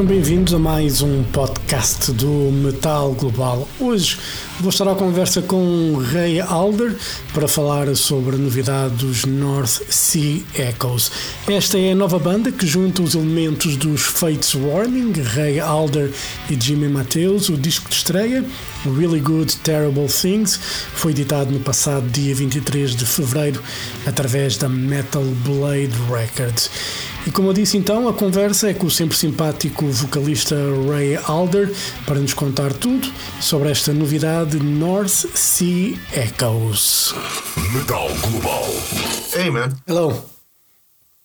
Sejam bem-vindos a mais um podcast do Metal Global. Hoje vou estar à conversa com Ray Alder para falar sobre a novidade dos North Sea Echoes. Esta é a nova banda que junta os elementos dos Fates Warning, Ray Alder e Jimmy Mateus. O disco de estreia, Really Good Terrible Things, foi editado no passado dia 23 de fevereiro através da Metal Blade Records. E como eu disse então, a conversa é com o sempre simpático vocalista Ray Alder para nos contar tudo sobre esta novidade North Sea Echoes. Metal Global. Hey, man. Hello,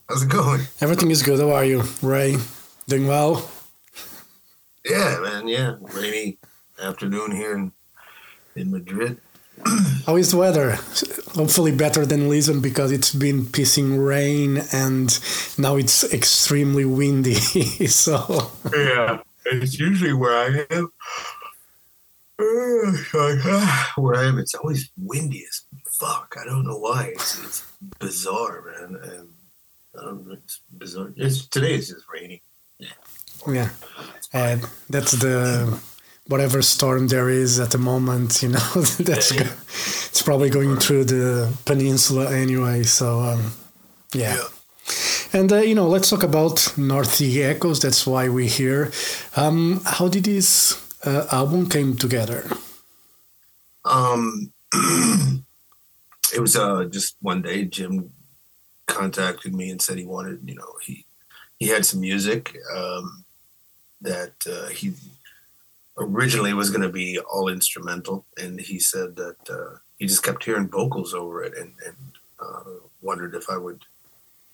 How's it going? everything is good. How are you, Ray? Doing well? Yeah, man. Yeah. Rainy afternoon here in, in Madrid. How is the weather? Hopefully better than Lisbon because it's been pissing rain and now it's extremely windy. so Yeah. It's usually where I am. Uh, ah, where I am, it's always windy as fuck. I don't know why. It's, it's bizarre, man. And, um, it's bizarre. It's, today is just rainy. yeah, uh, that's the whatever storm there is at the moment. You know, that's Yeah. it's probably going through the peninsula anyway. So um, yeah. And uh, you know, let's talk about North Sea Echoes. That's why we're here. Um, how did this uh, album came together? Um, it was uh just one day. Jim contacted me and said he wanted, you know, he he had some music um, that uh, he originally it was going to be all instrumental, and he said that uh, he just kept hearing vocals over it, and and uh, wondered if I would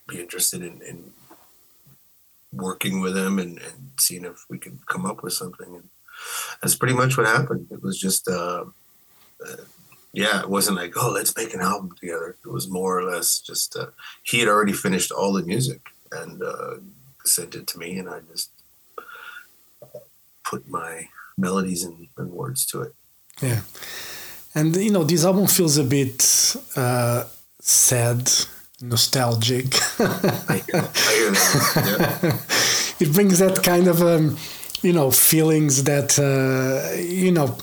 be interested in, in working with him and, and seeing if we could come up with something. And that's pretty much what happened. It was just. Uh, yeah, it wasn't like, oh, let's make an album together. It was more or less just uh, he had already finished all the music and uh, sent it to me, and I just put my melodies and, and words to it. Yeah, and you know, this album feels a bit uh, sad, nostalgic. I hear, I hear that. Yeah. it brings that kind of um, you know feelings that uh, you know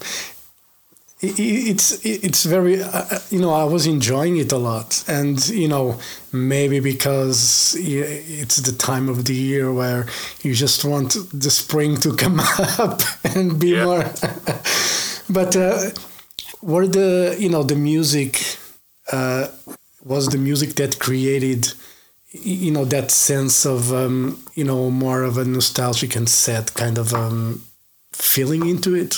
it's it's very uh, uh, you know I was enjoying it a lot and you know maybe because it's the time of the year where you just want the spring to come up and be Yeah. more but uh, were the you know the music uh, was the music that created you know that sense of um, you know more of a nostalgic and sad kind of um, feeling into it.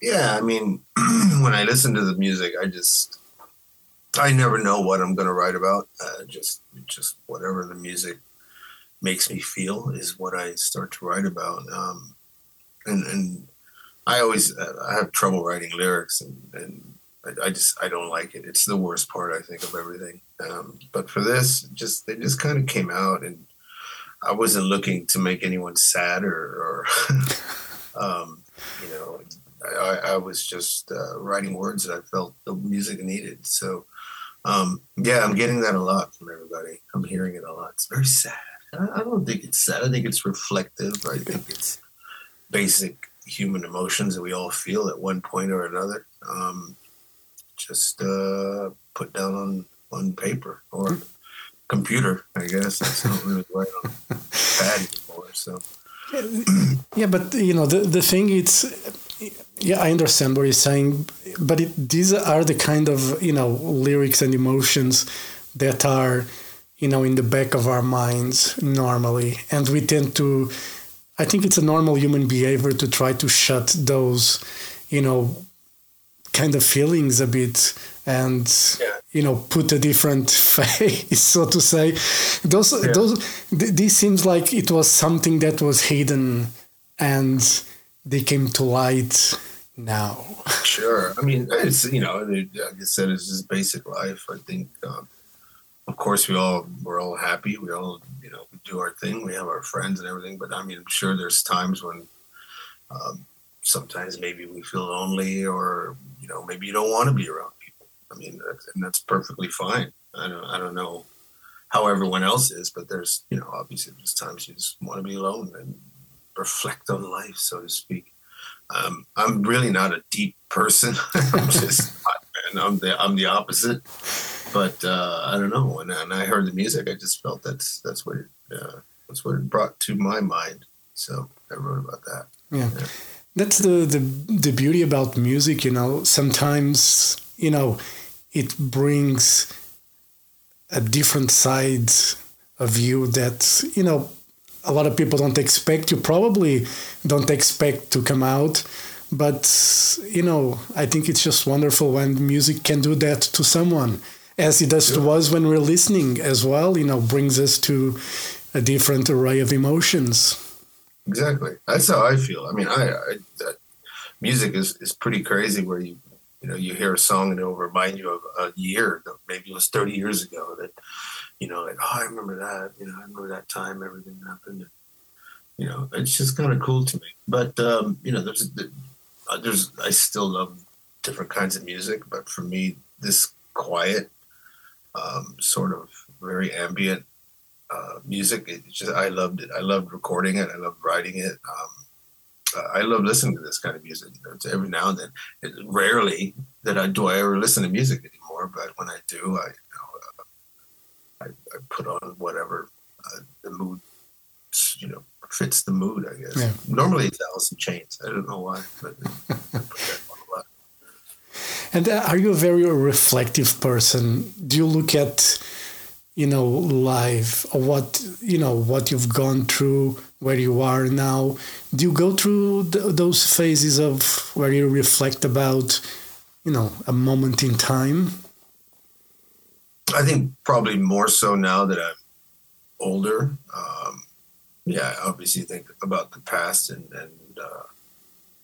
Yeah, I mean, when I listen to the music, I just I never know what I'm going to write about. Uh, just just whatever the music makes me feel is what I start to write about. Um, and and I always uh, I have trouble writing lyrics, and and I, I just I don't like it. It's the worst part I think of everything. Um, but for this, just they just kind of came out, and I wasn't looking to make anyone sad or. or um, you know, I, I was just uh, writing words that I felt the music needed. So, um, yeah, I'm getting that a lot from everybody. I'm hearing it a lot. It's very sad. I, I don't think it's sad. I think it's reflective. I think it's basic human emotions that we all feel at one point or another. Um, just uh, put down on on paper or computer. I guess that's not really right on pad anymore. So. Yeah, but you know the the thing it's yeah I understand what you're saying, but it, these are the kind of you know lyrics and emotions that are you know in the back of our minds normally, and we tend to. I think it's a normal human behavior to try to shut those, you know, kind of feelings a bit and Yeah. you know put a different face so to say those Yeah. those th- this seems like it was something that was hidden and they came to light now Sure. I mean, it's you know, like I said, it's just basic life. I think, um, of course, we all we're all happy. We all you know we do our thing. We have our friends and everything. But I mean, I'm sure there's times when um, sometimes maybe we feel lonely, or you know, maybe you don't want to be around people. I mean, and that's perfectly fine. I don't, I don't know how everyone else is, but there's, you know, obviously there's times you just want to be alone and reflect on life, so to speak. Um, I'm really not a deep person. I'm just, and I'm the, I'm the opposite. But uh, I don't know. And, when I heard the music, I just felt that's that's what it, uh, that's what it brought to my mind. So I wrote about that. Yeah. yeah. That's the, the the beauty about music, you know. Sometimes, you know, it brings a different side of you that, you know, a lot of people don't expect. You probably don't expect to come out. But, you know, I think it's just wonderful when music can do that to someone, as it does to us when we're listening as well, you know, brings us to a different array of emotions. Exactly. That's how I feel. I mean, I, I music is, is pretty crazy where you, you know, you hear a song and it'll remind you of a year, maybe it was 30 years ago that, you know, like, oh, I remember that, you know, I remember that time everything happened. You know, it's just kind of cool to me. But, um, you know, there's, there's, I still love different kinds of music, but for me, this quiet, um, sort of very ambient uh, music. It just I loved it. I loved recording it. I loved writing it. Um, uh, I love listening to this kind of music. You know, every now and then, it, rarely that I do I ever listen to music anymore. But when I do, I uh, I, I, put on whatever uh, the mood you know fits the mood. I guess yeah. normally it's Alice in Chains. I don't know why, but. And uh, are you a very reflective person? Do you look at you know life or what you know what you've gone through where you are now do you go through th those phases of where you reflect about you know a moment in time i think probably more so now that i'm older um, yeah i obviously think about the past and and uh,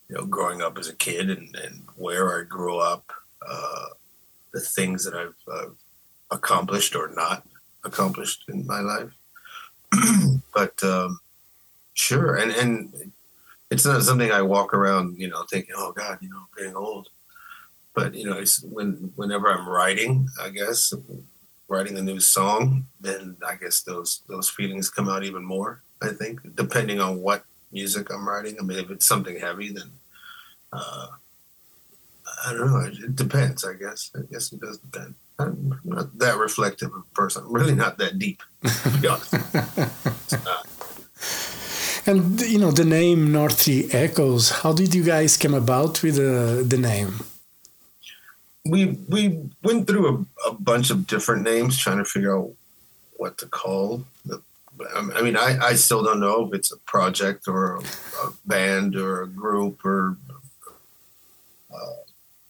you know growing up as a kid and and where i grew up uh, the things that i've uh, accomplished or not accomplished in my life. but um, sure, and and it's not something I walk around, you know, thinking, "Oh God, you know, I'm getting old." But you know, it's when whenever I'm writing, I guess writing a new song, then I guess those those feelings come out even more. I think, depending on what music I'm writing. I mean, if it's something heavy, then uh, I don't know. It depends. I guess. I guess it does depend. I'm not that reflective of a person. I'm really not that deep, to be honest. and you know the name North Echoes. How did you guys come about with the the name? We we went through a, a bunch of different names trying to figure out what to call the. I mean, I, I still don't know if it's a project or a, a band or a group or uh,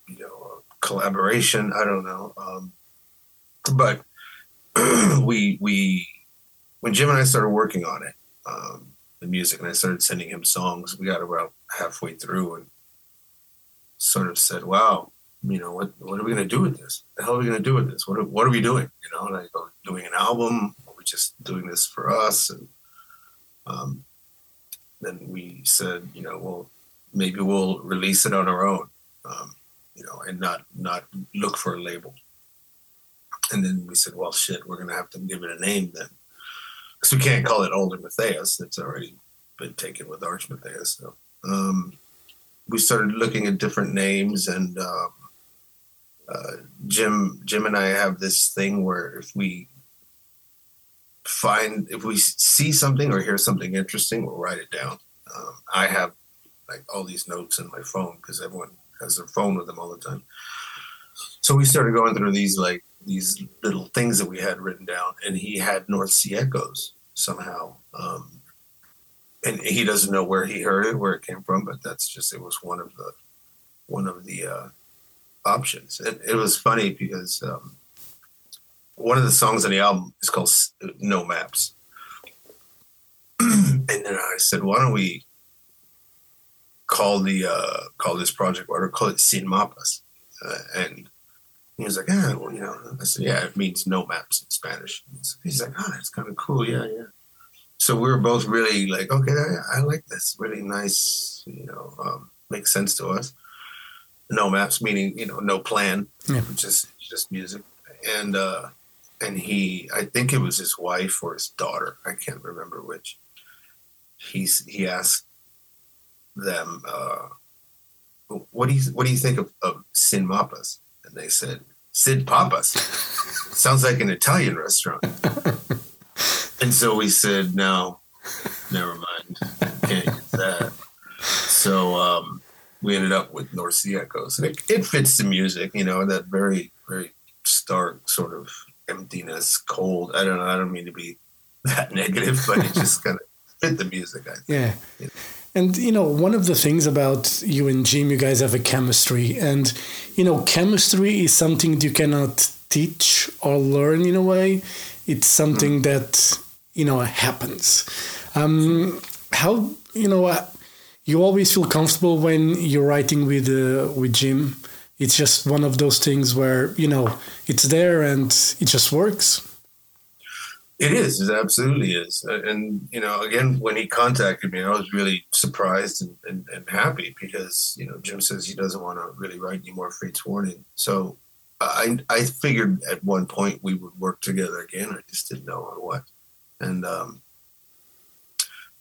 you know a collaboration. I don't know. Um, but we we when Jim and I started working on it, um, the music, and I started sending him songs. We got about halfway through and sort of said, "Wow, you know what? What are we going to do with this? The hell are we going to do with this? What are, what are we doing? You know, like doing an album? Are we just doing this for us?" And um, then we said, you know, well, maybe we'll release it on our own. Um, you know, and not not look for a label. And then we said, well, shit, we're gonna have to give it a name then, because we can't call it Alder Matheos. It's already been taken with Arch Matheos. So um, we started looking at different names, and um, Jim Jim and I have this thing where if we find if we see something or hear something interesting, we'll write it down. Um, I have like all these notes in my phone because everyone has their phone with them all the time. So we started going through these like these little things that we had written down, and he had North Sea Echoes somehow. Um, and he doesn't know where he heard it, where it came from, but that's just it was one of the one of the uh, options. And it was funny because um, one of the songs on the album is called No Maps. and then I said, why don't we call the uh, call this project or call it Sin Mapas, uh, and he was like, ah, well, you know, I said, yeah, it means no maps in Spanish. He's like, oh, that's kind of cool, yeah, yeah. So we were both really like, okay, I, I like this, really nice, you know, um, makes sense to us. No maps, meaning you know no plan, Yeah. just just music. And uh, and he, I think it was his wife or his daughter, I can't remember which. He's he asked them, uh, "What do you what do you think of, of Sin Mapas?" And they said, "Sid Papas." Sounds like an Italian restaurant. and so we said, "No, never mind, can't use that." So um, we ended up with North Sea Echoes, and it, it fits the music, you know, that very very stark sort of emptiness, cold. I don't know. I don't mean to be that negative, but it just kind of fit the music. I think. Yeah. And you know, one of the things about you and Jim, you guys have a chemistry, and you know, chemistry is something you cannot teach or learn in a way. It's something that you know happens. Um, how you know uh, you always feel comfortable when you're writing with uh, with Jim. It's just one of those things where you know it's there and it just works. It is. It absolutely is. Uh, And, you know, again, when he contacted me, I was really surprised and, and, and happy because, you know, Jim says he doesn't want to really write any more Fates Warning. So I, I figured at one point we would work together again. I just didn't know on what. And um,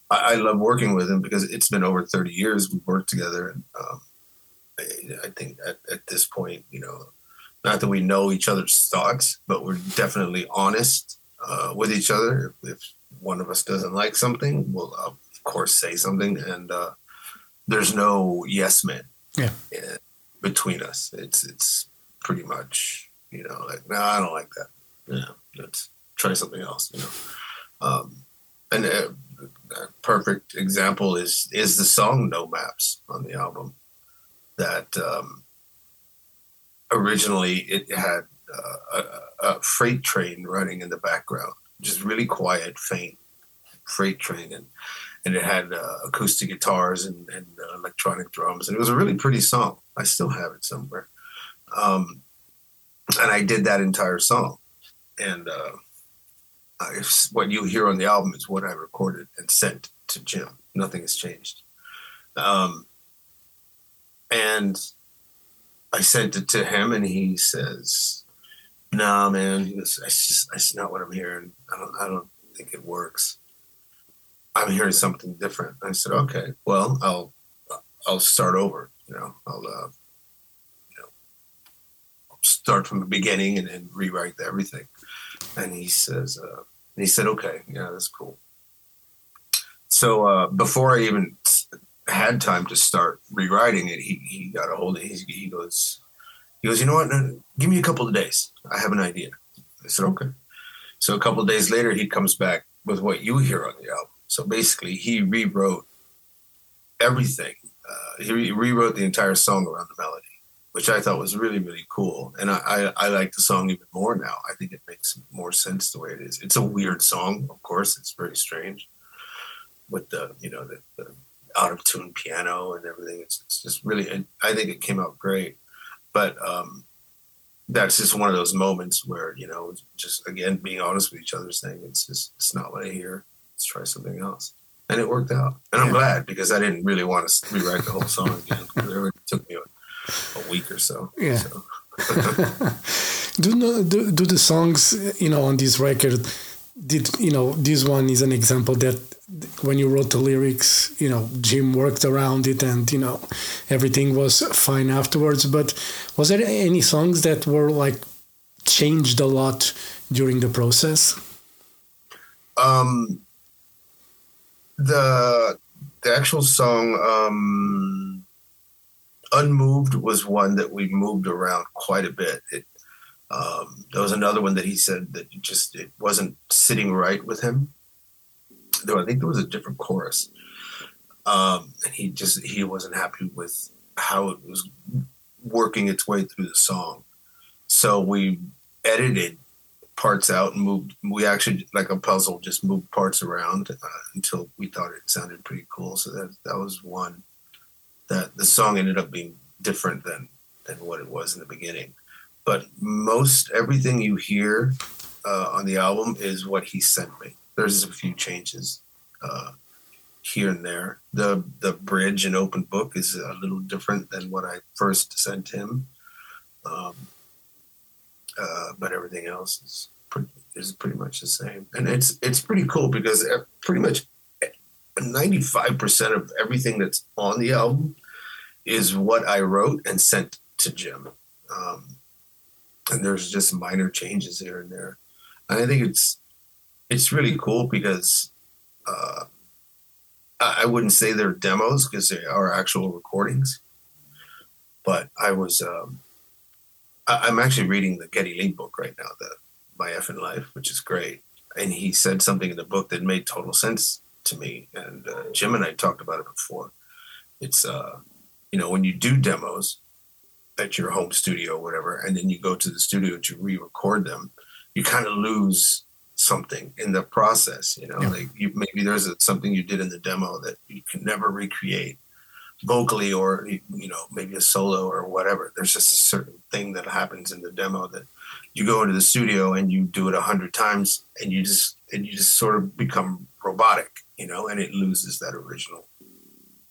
I, I love working with him because it's been over 30 years we've worked together. And um, I, I think at, at this point, you know, not that we know each other's thoughts, but we're definitely honest uh, with each other. If, if one of us doesn't like something, we'll uh, of course say something, and uh, there's no yes men Yeah. uh, between us. It's it's pretty much you know like no, I don't like that. Yeah, let's try something else. You know, um, and a, perfect example is is the song "No Maps" on the album. That um, originally it had uh, a, a freight train running in the background, just really quiet, faint freight train, and and it had uh, acoustic guitars and, and uh, electronic drums, and it was a really pretty song. I still have it somewhere, um, and I did that entire song, and uh, what you hear on the album is what I recorded and sent to Jim. Nothing has changed, um, and I sent it to him, and he says, "Nah, man, he just not what I'm hearing. I don't, I don't think it works. I'm hearing something different." I said, "Okay, well, I'll, I'll start over. You know, I'll, uh, you know, start from the beginning and, and rewrite everything." And he says, uh, and he said, "Okay, yeah, that's cool." So uh, before I even had time to start rewriting it, he, he got a hold of it. He, he goes, he goes, you know what? Give me a couple of days. I have an idea. I said, okay. So a couple of days later, he comes back with what you hear on the album. So basically, he rewrote everything. Uh, he re- rewrote the entire song around the melody, which I thought was really, really cool. And I, I, I like the song even more now. I think it makes more sense the way it is. It's a weird song, of course. It's very strange with the, you know, the, the out of tune piano and everything. It's, it's just really, I think it came out great. But um, that's just one of those moments where, you know, just again, being honest with each other, saying it's just, it's not what I hear. Let's try something else. And it worked out. And I'm glad because I didn't really want to rewrite the whole song again. It took me a, week or so. Yeah. So, do, no- do do the songs you know on this record did you know this one is an example that when you wrote the lyrics you know jim worked around it and you know everything was fine afterwards but was there any songs that were like changed a lot during the process um, the the actual song um, "Unmoved" was one that we moved around quite a bit. It um, there was another one that he said that just it wasn't sitting right with him. Though I think there was a different chorus, um, and he just he wasn't happy with how it was working its way through the song. So we edited parts out and moved. We actually, like a puzzle, just moved parts around uh, until we thought it sounded pretty cool. So that that was one that the song ended up being different than than what it was in the beginning. But most everything you hear uh, on the album is what he sent me. There's a few changes uh, here and there. The the bridge and open book is a little different than what I first sent him, um, uh, but everything else is pretty, is pretty much the same. And it's it's pretty cool because uh, pretty much ninety five percent of everything that's on the album is what I wrote and sent to Jim. Um, and there's just minor changes here and there. And I think it's it's really cool because uh, I wouldn't say they're demos because they are actual recordings. But I was um, I, am actually reading the Geddy Lee book right now, the My Effing Life, which is great. And he said something in the book that made total sense to me. And uh, Jim and I talked about it before. It's uh, you know when you do demos at your home studio or whatever, and then you go to the studio to re-record them, you kind of lose something in the process. You know, yeah. like you, maybe there's a, something you did in the demo that you can never recreate vocally, or you know, maybe a solo or whatever. There's just a certain thing that happens in the demo that you go into the studio and you do it a hundred times, and you just and you just sort of become robotic, you know, and it loses that original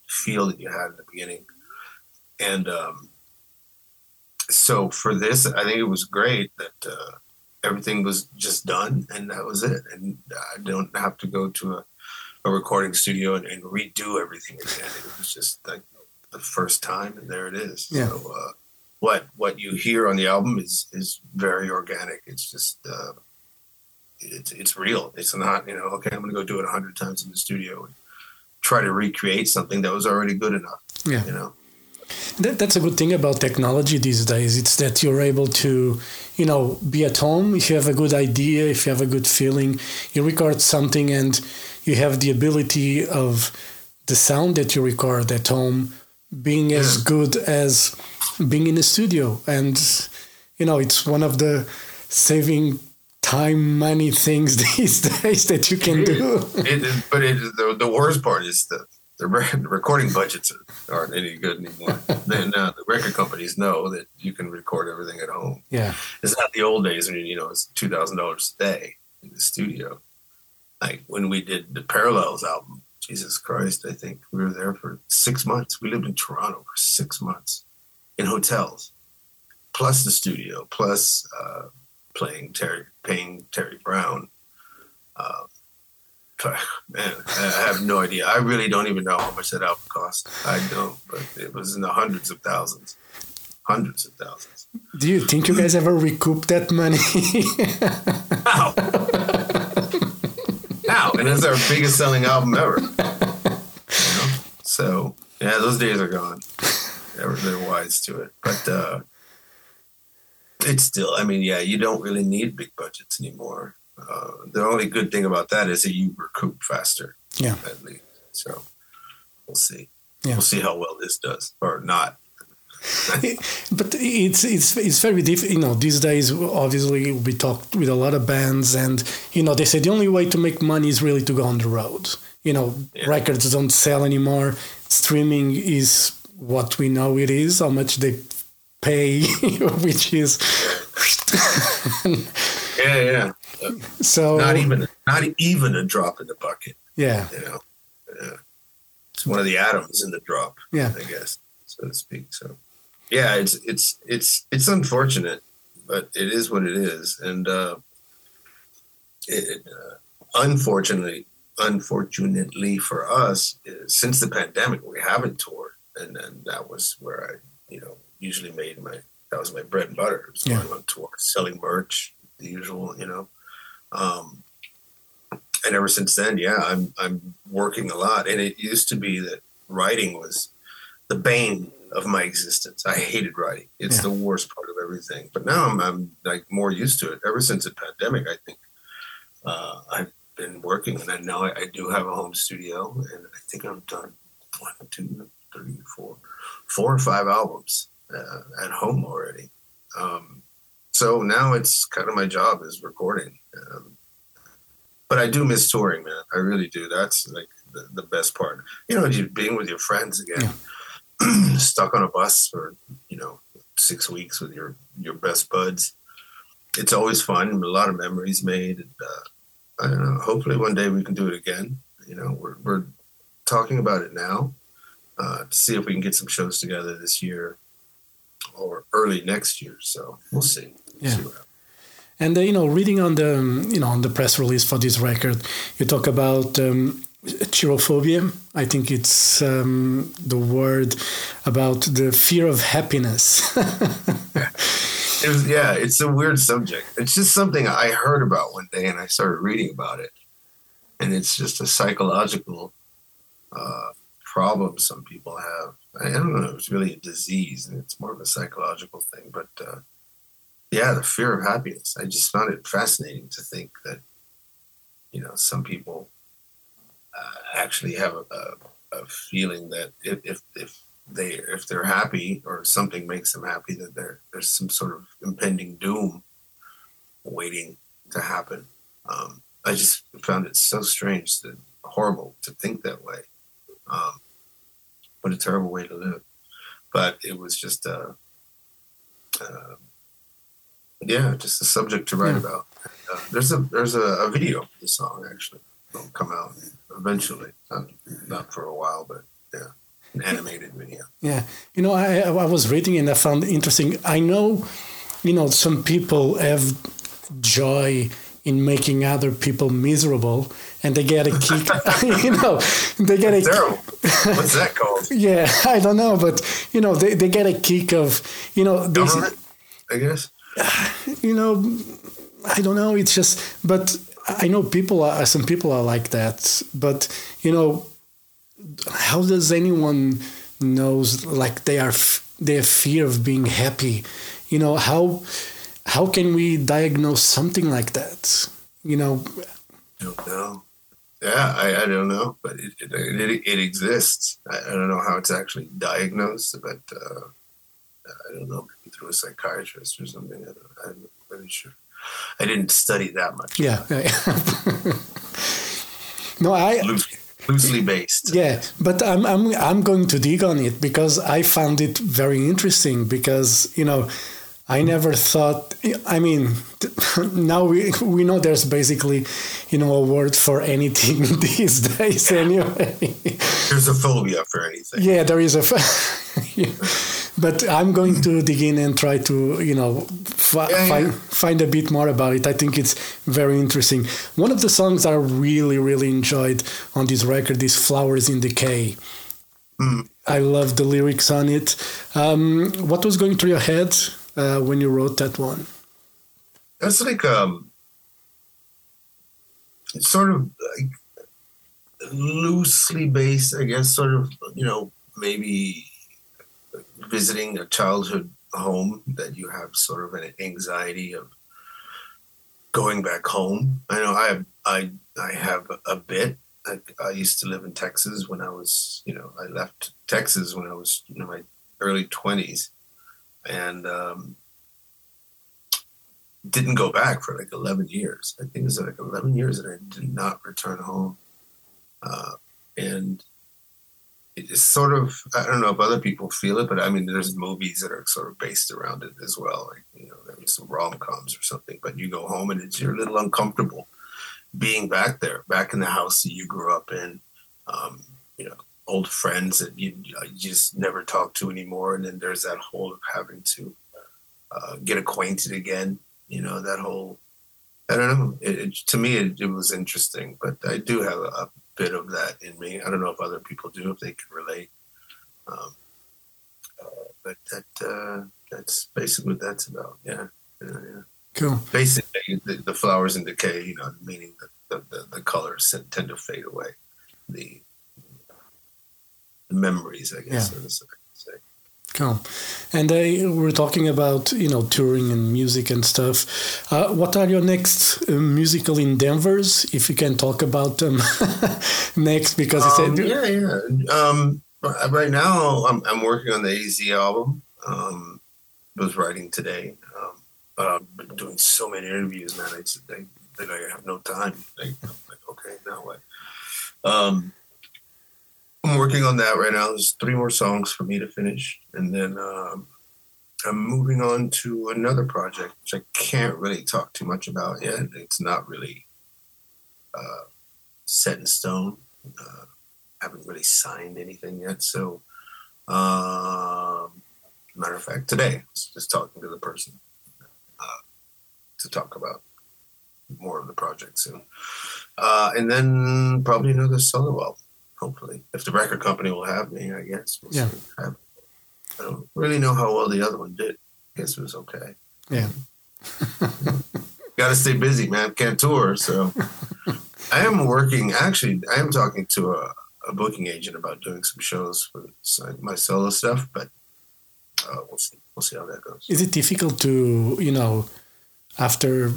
feel that you had in the beginning. And um, so for this, I think it was great that. Uh, everything was just done and that was it. And I don't have to go to a, a recording studio and, and, redo everything again. It was just like the first time and there it is. Yeah. So, uh, what, what you hear on the album is, is very organic. It's just, uh, it's, it's real. It's not, you know, okay, I'm going to go do it a hundred times in the studio and try to recreate something that was already good enough. Yeah. You know? That, that's a good thing about technology these days. It's that you're able to, you know, be at home. If you have a good idea, if you have a good feeling, you record something and you have the ability of the sound that you record at home being as good as being in a studio. And, you know, it's one of the saving time, money things these days that you can do. It, but it, the, the worst part is the the, recording budgets aren't any good anymore. then uh, the record companies know that you can record everything at home. Yeah, it's not the old days when you know it's two thousand dollars a day in the studio. Like when we did the Parallels album, Jesus Christ, I think we were there for six months. We lived in Toronto for six months in hotels, plus the studio, plus uh, playing Terry, paying Terry Brown. Uh, man, I have no idea. I really don't even know how much that album cost. I don't, but it was in the hundreds of thousands, hundreds of thousands. Do you think you guys ever recoup that money? How? How? And it's our biggest selling album ever. You know? So yeah, those days are gone. They're, they're wise to it, but uh, it's still. I mean, yeah, you don't really need big budgets anymore. Uh, the only good thing about that is that you recoup faster. Yeah. At least. So we'll see. Yeah. We'll see how well this does or not. but it's it's it's very different. You know, these days, obviously, we talk with a lot of bands, and you know, they say the only way to make money is really to go on the road. You know, yeah. records don't sell anymore. Streaming is what we know it is. How much they pay, which is yeah, yeah. So not even not even a drop in the bucket. Yeah, you know, yeah. it's one of the atoms in the drop. Yeah, I guess so to speak. So yeah, it's it's it's it's unfortunate, but it is what it is, and uh, it, uh, unfortunately, unfortunately for us, since the pandemic, we haven't toured, and then that was where I, you know, usually made my that was my bread and butter. It was yeah. going on tour, selling merch, the usual, you know. Um, and ever since then, yeah, I'm I'm working a lot. And it used to be that writing was the bane of my existence. I hated writing. It's yeah. the worst part of everything. But now I'm, I'm like more used to it. Ever since the pandemic, I think uh, I've been working, and I know I, I, do have a home studio, and I think I've done one, two, three, four, four or five albums uh, at home already. Um, so now it's kind of my job is recording. Um, but I do miss touring, man. I really do. That's like the, the best part. You know, just being with your friends again, yeah. stuck on a bus for you know six weeks with your your best buds. It's always fun. A lot of memories made. And, uh, I don't know. Hopefully, one day we can do it again. You know, we're we're talking about it now uh, to see if we can get some shows together this year or early next year. So we'll see. Yeah. see. And uh, you know, reading on the um, you know on the press release for this record, you talk about um, cherophobia. I think it's um, the word about the fear of happiness. It was, yeah, it's a weird subject. It's just something I heard about one day and I started reading about it. And it's just a psychological uh, problem some people have. I don't know it's really a disease and it's more of a psychological thing. But uh, yeah, the fear of happiness. I just found it fascinating to think that, you know, some people uh, actually have a, a, a feeling that if, if, if they if they're happy or something makes them happy that there there's some sort of impending doom waiting to happen. Um, I just found it so strange that horrible to think that way. Um, what a terrible way to live. But it was just uh, uh, yeah, just a subject to write Yeah. about. Uh, there's a there's a, a video of the song actually. It'll come out eventually. Not, not for a while, but yeah, an animated video. Yeah, you know, I I was reading and I found it interesting. I know, you know, some people have joy in making other people miserable, and they get a kick. you know, they get a Terrible. What's that called? yeah. I don't know, but you know, they, they get a kick of you know Government, I guess. you know, I don't know. It's just, but I know people are some people are like that. But you know, how does anyone knows like they are have fear of being happy? You know how how can we diagnose something like that? You know, I don't know. Yeah, I, I don't know, but it it, it, it exists. I, I don't know how it's actually diagnosed, but uh, I don't know, maybe through a psychiatrist or something. I don't, I'm not really sure. I didn't study that much. yeah. no, I Loose, loosely based. Yeah, but I'm I'm I'm going to dig on it because I found it very interesting because you know I never thought I mean now we we know there's basically you know a word for anything these days anyway. There's a phobia for anything. yeah, there is a. yeah. but I'm going to dig in and try to you know fi- yeah. find find a bit more about it. I think it's very interesting. One of the songs I really really enjoyed on this record is "Flowers in Decay." Mm. I love the lyrics on it. Um, what was going through your head uh, when you wrote that one? That's like um, it's sort of like loosely based, I guess. Sort of, you know, maybe visiting a childhood home that you have sort of an anxiety of going back home. I know I have, I I have a bit. I, I used to live in Texas when I was, you know, I left Texas when I was in my early twenties, and um, didn't go back for like 11 years. I think it was like 11 years that I did not return home. Uh, and it's sort of, I don't know if other people feel it, but I mean, there's movies that are sort of based around it as well. Like, you know, maybe some rom coms or something, but you go home and it's, you're a little uncomfortable being back there, back in the house that you grew up in. Um, you know, old friends that you, you just never talk to anymore. And then there's that whole of having to uh, get acquainted again you know that whole i don't know it, it, to me it, it, was interesting but i do have a, a, bit of that in me i don't know if other people do if they can relate um, uh, but that uh, that's basically what that's about yeah, yeah, yeah. Cool. basically the, the, flowers in decay you know meaning that the, the, the colors tend to fade away the, the memories i guess Yeah. Cool. And uh, we're talking about you know touring and music and stuff. Uh, what are your next uh, musical endeavors? If you can talk about them next, because um, it's yeah, yeah. Um, right now, I'm, I'm working on the AZ album. Um, was writing today, um, but I've been doing so many interviews, man. I just I, I have no time. Like, I'm like okay, now what? Um, I'm working on that right now. There's three more songs for me to finish, and then um, I'm moving on to another project, which I can't really talk too much about yet. It's not really uh, set in stone. Uh, haven't really signed anything yet. So, um, matter of fact, today I was just talking to the person uh, to talk about more of the project soon, uh, and then probably another solo album. Hopefully, if the record company will have me, I guess. We'll Yeah. see. I, I don't really know how well the other one did. I guess it was okay. Yeah. Got to stay busy, man. Can't tour, so I am working. Actually, I am talking to a, a booking agent about doing some shows for my solo stuff, but uh, we'll see. We'll see how that goes. Is it difficult to, you know, after,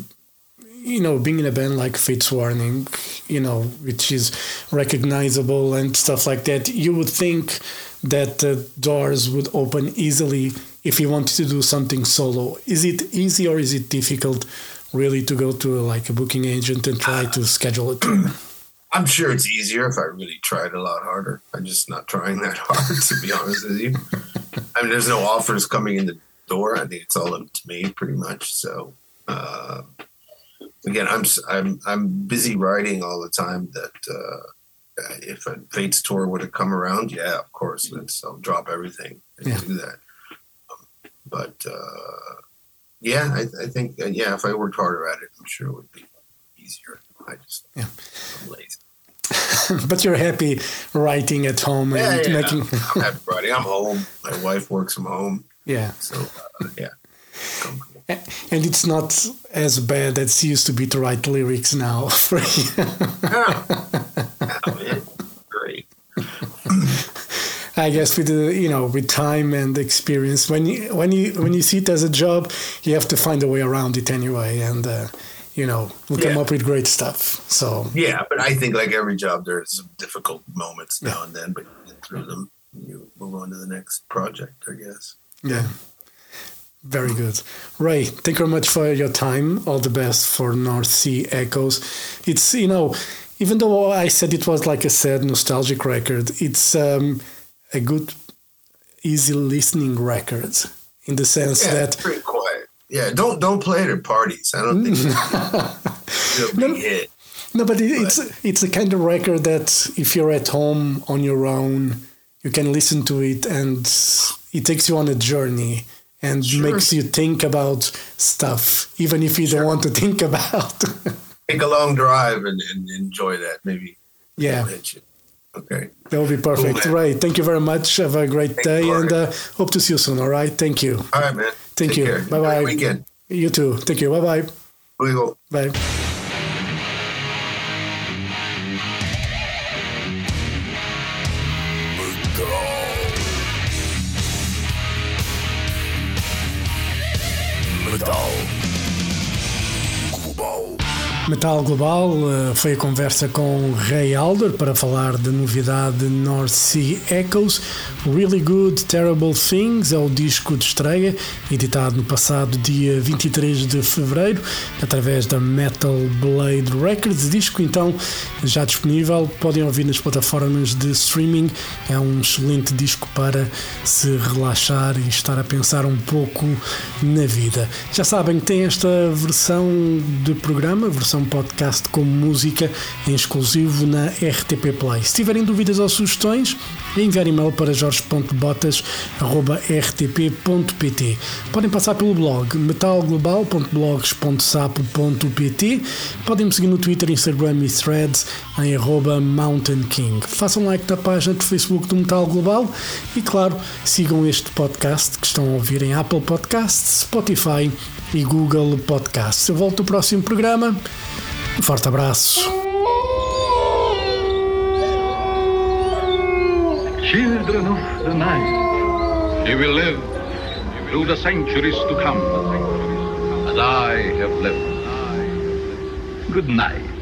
you know, being in a band like Fates Warning, you know, which is recognizable and stuff like that, you would think that the doors would open easily if you wanted to do something solo. Is it easy or is it difficult really to go to like a booking agent and try to schedule a tour? I'm sure it's easier if I really tried a lot harder. I'm just not trying that hard, to be honest with you. I mean, there's no offers coming in the door. I think it's all up to me, pretty much. So, uh, again, I'm I'm I'm busy writing all the time. That uh, if a Fates tour were to come around, yeah, of course, let's I'll drop everything and Yeah. do that. Um, but uh, yeah, I, I think uh, yeah, if I worked harder at it, I'm sure it would be easier. I just Yeah. I'm lazy. but you're happy writing at home Yeah, and yeah. making. I'm happy writing. I'm home. My wife works from home, yeah. so uh, yeah. And it's not as bad as it used to be to write lyrics now. For Oh. Great. I guess with the you know with time and experience, when you when you when you see it as a job, you have to find a way around it anyway, and uh, you know we'll come up with great stuff. So Yeah, but I think like every job, there's some difficult moments now and then, but you get through them. You move on to the next project, I guess. yeah, very good. Ray, thank you very much for your time. All the best for North Sea Echoes. It's you know even though I said it was like a sad nostalgic record, it's um, a good, easy listening record in the sense Yeah, that it's pretty quiet. Yeah, don't don't play it at parties. I don't think a big hit. No, but it, it's it's a kind of record that if you're at home on your own, you can listen to it, and it takes you on a journey and Sure. makes you think about stuff, even if you don't want to think about. Take a long drive and, and enjoy that. Maybe yeah, it'll hit you. Okay. that would be perfect. man. right. Thank you very much. Have a great Thanks, day, and uh, hope to see you soon. All right. Thank you. All right, man. Thank Take you. care. Enjoy your Weekend. You too. Thank you. Bye bye. Bye. Metal Global eh, foi a conversa com Ray Alder para falar da novidade North Sea Echoes. Really Good Terrible Things é o disco de estreia, editado no passado dia 23 de fevereiro, através da Metal Blade Records. Disco então já disponível, podem ouvir nas plataformas de streaming. É um excelente disco para se relaxar e estar a pensar um pouco na vida. Já sabem que tem esta versão de programa, versão podcast com música em exclusivo na RTP Play. Se tiverem dúvidas ou sugestões, enviar e-mail para jorge.botas.rtp.pt. Podem passar pelo blog metalglobal.blogs.sapo.pt. Podem me seguir no Twitter, Instagram e Threads em Mountain King. Façam like da página do Facebook do Metal Global e, claro, sigam este podcast que estão a ouvir em Apple Podcasts, Spotify e Google Podcasts. Eu volto no próximo programa. Um forte abraço. Children of the night, you will live through the centuries to come, as I have lived. Good night.